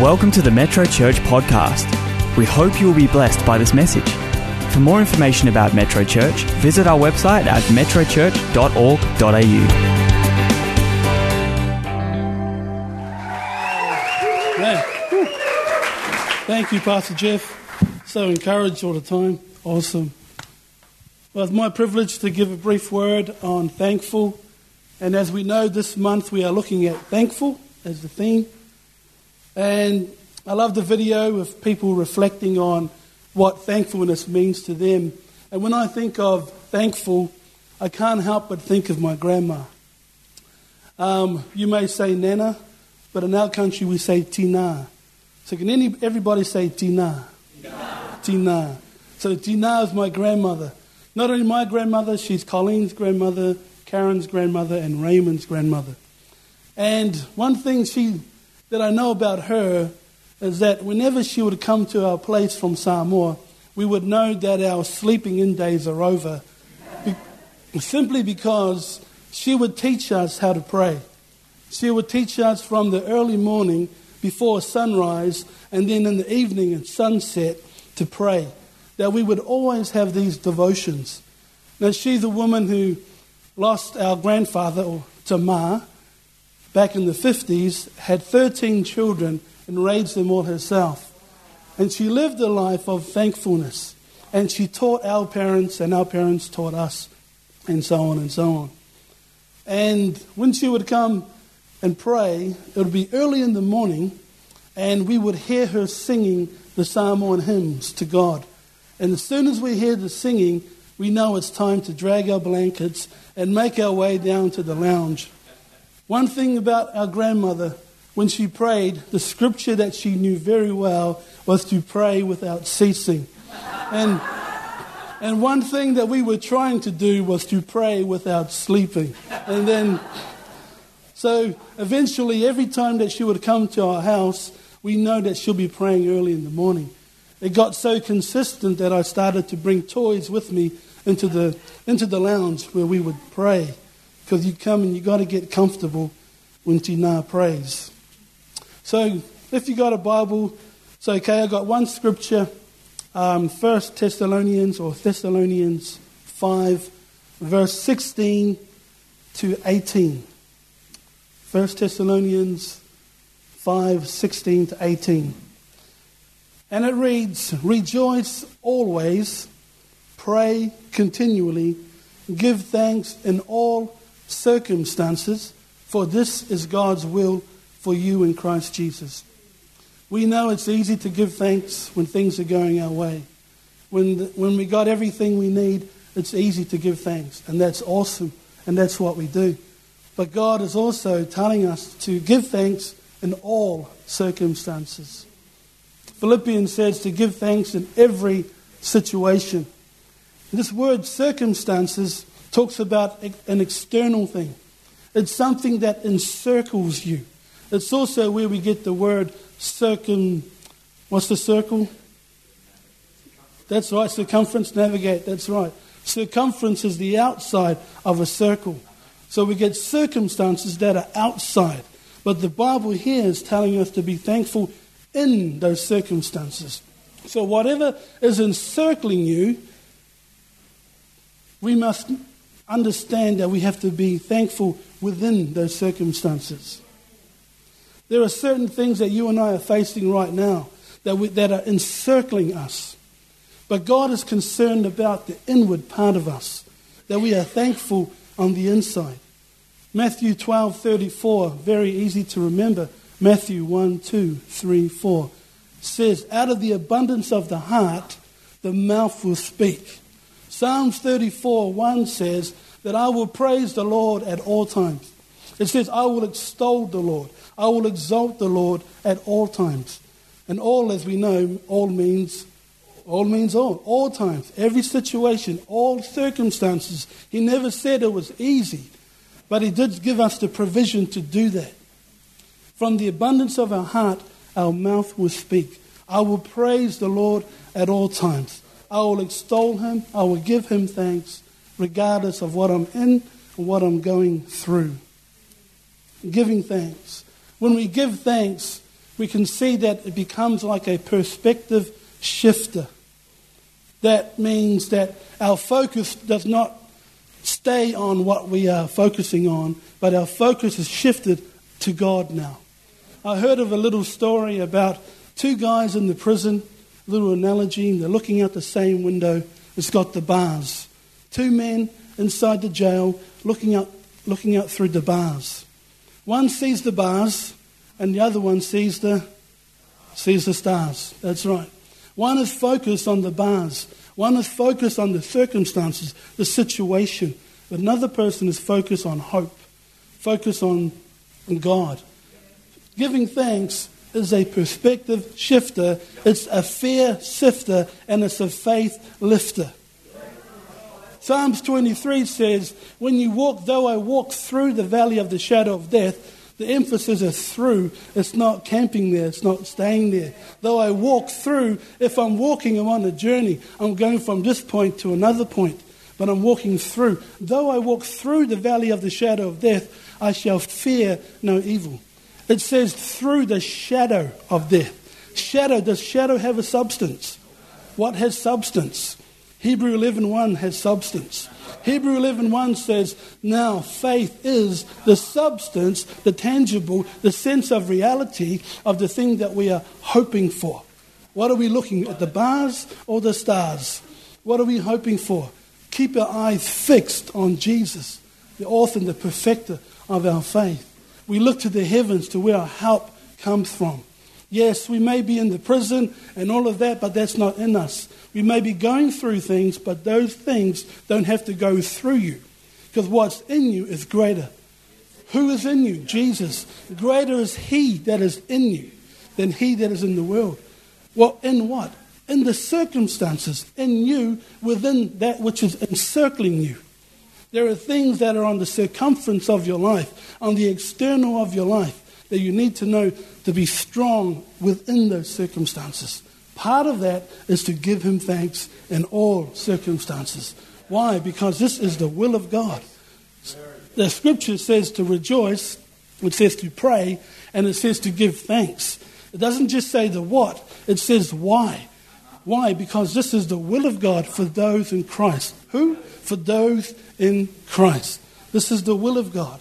Welcome to the Metro Church podcast. We hope you will be blessed by this message. For more information about Metro Church, visit our website at metrochurch.org.au. Thank you, Pastor Jeff. So encouraged all the time. Awesome. Well, it's my privilege to give a brief word on thankful. And as we know, this month we are looking at thankful as the theme. And I love the video of people reflecting on what thankfulness means to them. And when I think of thankful, I can't help but think of my grandma. Um, you may say Nana, but in our country we say Tina. So can any, everybody say Tina? Tina. Tina. So Tina is my grandmother. Not only my grandmother, she's Colleen's grandmother, Karen's grandmother, and Raymond's grandmother. And one thing she that I know about her is that whenever she would come to our place from Samoa, we would know that our sleeping in days are over. Be- simply because she would teach us how to pray. She would teach us from the early morning before sunrise and then in the evening at sunset to pray. That we would always have these devotions. Now, she's a woman who lost our grandfather, or Tamar, back in the 50s, had 13 children and raised them all herself. And she lived a life of thankfulness. And she taught our parents, and our parents taught us, and so on and so on. And when she would come and pray, it would be early in the morning, and we would hear her singing the Samoan hymns to God. And as soon as we hear the singing, we know it's time to drag our blankets and make our way down to the lounge. One thing about our grandmother, when she prayed, the scripture that she knew very well was to pray without ceasing. And, and one thing that we were trying to do was to pray without sleeping. And then, so eventually, every time that she would come to our house, we know that she'll be praying early in the morning. It got so consistent that I started to bring toys with me into the, into the lounge where we would pray. Because you come and you got to get comfortable when Tina prays. So if you got a Bible, it's okay. I got one scripture, um, First Thessalonians or Thessalonians five, verse sixteen to eighteen. First Thessalonians five, sixteen to eighteen. And it reads, Rejoice always, pray continually, give thanks in all circumstances, for this is God's will for you in Christ Jesus. We know it's easy to give thanks when things are going our way. When, the, when we got everything we need, it's easy to give thanks, and that's awesome, and that's what we do. But God is also telling us to give thanks in all circumstances. Philippians says to give thanks in every situation. This word circumstances talks about an external thing. It's something that encircles you. It's also where we get the word circum. What's the circle? That's right, circumference, navigate, that's right. Circumference is the outside of a circle. So we get circumstances that are outside. But the Bible here is telling us to be thankful in those circumstances. So whatever is encircling you, we must understand that we have to be thankful within those circumstances. There are certain things that you and I are facing right now that, we, that are encircling us. But God is concerned about the inward part of us, that we are thankful on the inside. Matthew 12:34, very easy to remember. Matthew 1, 2, 3, 4 says, Out of the abundance of the heart, the mouth will speak. Psalms 34 1 says that I will praise the Lord at all times. It says, I will extol the Lord. I will exalt the Lord at all times. And all, as we know, all means all means all. All times, every situation, all circumstances. He never said it was easy, but he did give us the provision to do that. From the abundance of our heart, our mouth will speak. I will praise the Lord at all times. I will extol him. I will give him thanks, regardless of what I'm in and what I'm going through. Giving thanks. When we give thanks, we can see that it becomes like a perspective shifter. That means that our focus does not stay on what we are focusing on, but our focus is shifted to God now. I heard of a little story about two guys in the prison, little analogy, they're looking out the same window. It's got the bars. Two men inside the jail looking out, looking out through the bars. One sees the bars, and the other one sees the, sees the stars. That's right. One is focused on the bars. One is focused on the circumstances, the situation. But another person is focused on hope, focused on, on God. Giving thanks is a perspective shifter, it's a fear sifter, and it's a faith lifter. Psalms 23 says, When you walk, though I walk through the valley of the shadow of death, the emphasis is through. It's not camping there, it's not staying there. Though I walk through, if I'm walking, I'm on a journey. I'm going from this point to another point, but I'm walking through. Though I walk through the valley of the shadow of death, I shall fear no evil. It says through the shadow of death. Shadow, does shadow have a substance? What has substance? Hebrew 11.1 has substance. Hebrew 11.1 says, Now faith is the substance, the tangible, the sense of reality of the thing that we are hoping for. What are we looking at, the bars or the stars? What are we hoping for? Keep your eyes fixed on Jesus, the author and the perfecter of our faith. We look to the heavens to where our help comes from. Yes, we may be in the prison and all of that, but that's not in us. We may be going through things, but those things don't have to go through you because what's in you is greater. Who is in you? Jesus. Greater is He that is in you than He that is in the world. Well, in what? In the circumstances, in you, within that which is encircling you. There are things that are on the circumference of your life, on the external of your life, that you need to know to be strong within those circumstances. Part of that is to give Him thanks in all circumstances. Why? Because this is the will of God. The scripture says to rejoice, it says to pray, and it says to give thanks. It doesn't just say the what, it says why. Why? Because this is the will of God for those in Christ. Who? For those in Christ. This is the will of God.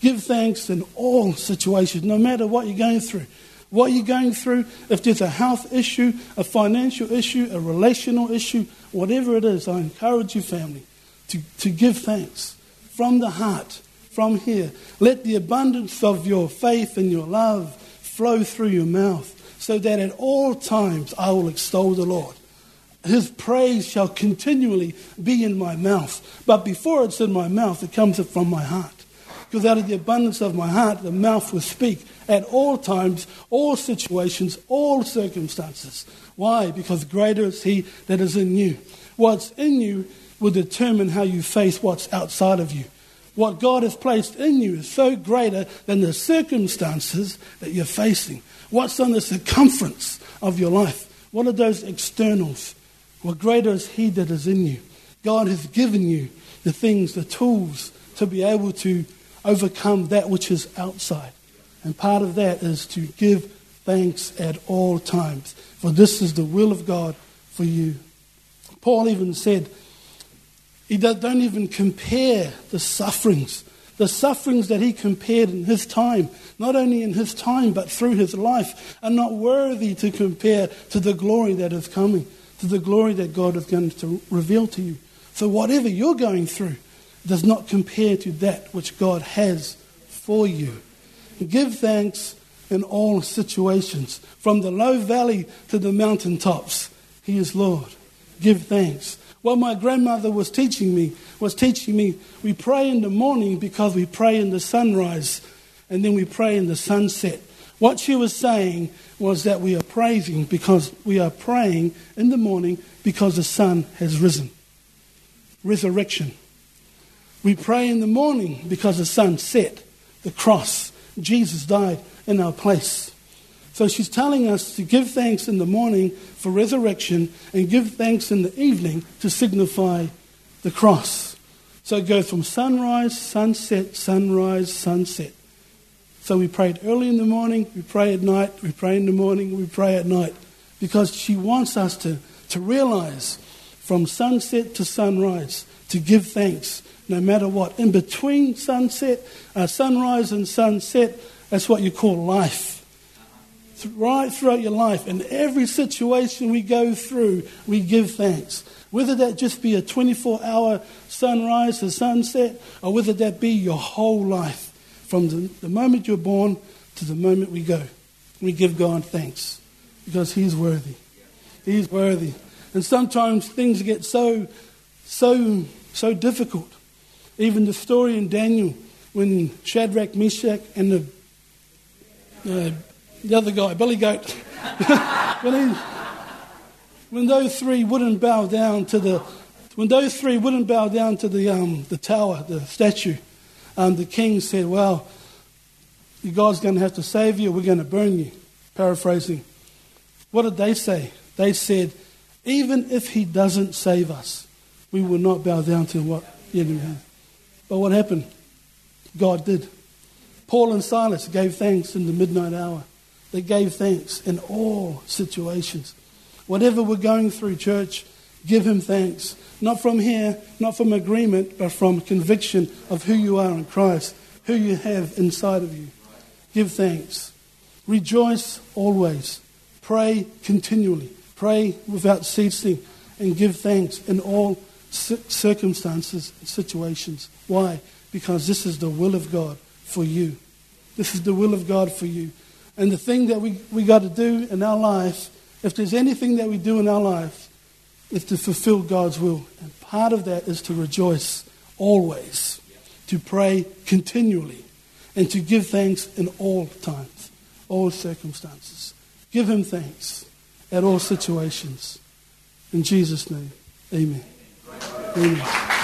Give thanks in all situations, no matter what you're going through. What you're going through, if there's a health issue, a financial issue, a relational issue, whatever it is, I encourage you, family, to, to give thanks from the heart, from here. Let the abundance of your faith and your love flow through your mouth so that at all times I will extol the Lord. His praise shall continually be in my mouth. But before it's in my mouth, it comes from my heart. Because out of the abundance of my heart, the mouth will speak at all times, all situations, all circumstances. Why? Because greater is He that is in you. What's in you will determine how you face what's outside of you. What God has placed in you is so greater than the circumstances that you're facing. What's on the circumference of your life? What are those externals? Well, greater is He that is in you. God has given you the things, the tools to be able to overcome that which is outside. And part of that is to give thanks at all times. For this is the will of God for you. Paul even said, he don't even compare the sufferings the sufferings that he compared in his time, not only in his time but through his life, are not worthy to compare to the glory that is coming, to the glory that God is going to reveal to you. So, whatever you're going through does not compare to that which God has for you. Give thanks in all situations, from the low valley to the mountain tops. He is Lord. Give thanks. What my grandmother was teaching me was teaching me we pray in the morning because we pray in the sunrise and then we pray in the sunset. What she was saying was that we are praising because we are praying in the morning because the sun has risen. Resurrection. We pray in the morning because the sun set, the cross. Jesus died in our place. So she's telling us to give thanks in the morning for resurrection and give thanks in the evening to signify the cross. So it goes from sunrise, sunset, sunrise, sunset. So we prayed early in the morning, we pray at night, we pray in the morning, we pray at night. Because she wants us to, to realize from sunset to sunrise to give thanks no matter what. In between sunset, uh, sunrise and sunset, that's what you call life. Right throughout your life, in every situation we go through, we give thanks. Whether that just be a 24 hour sunrise to sunset, or whether that be your whole life, from the, the moment you're born to the moment we go, we give God thanks because He's worthy. He's worthy. And sometimes things get so, so, so difficult. Even the story in Daniel when Shadrach, Meshach, and the, uh, the other guy, Billy Goat, when, he, when those three wouldn't bow down to the, when those three wouldn't bow down to the, um, the tower, the statue, um, the king said, Well, God's going to have to save you, we're going to burn you. Paraphrasing. What did they say? They said, Even if he doesn't save us, we will not bow down to what the enemy has. But what happened? God did. Paul and Silas gave thanks in the midnight hour. They gave thanks in all situations. Whatever we're going through, church, give him thanks. Not from here, not from agreement, but from conviction of who you are in Christ, who you have inside of you. Give thanks. Rejoice always. Pray continually. Pray without ceasing and give thanks in all circumstances and situations. Why? Because this is the will of God for you. This is the will of God for you. And the thing that we, we got to do in our life, if there's anything that we do in our life, is to fulfill God's will. And part of that is to rejoice always, to pray continually, and to give thanks in all times, all circumstances. Give Him thanks at all situations. In Jesus' name, amen. Amen.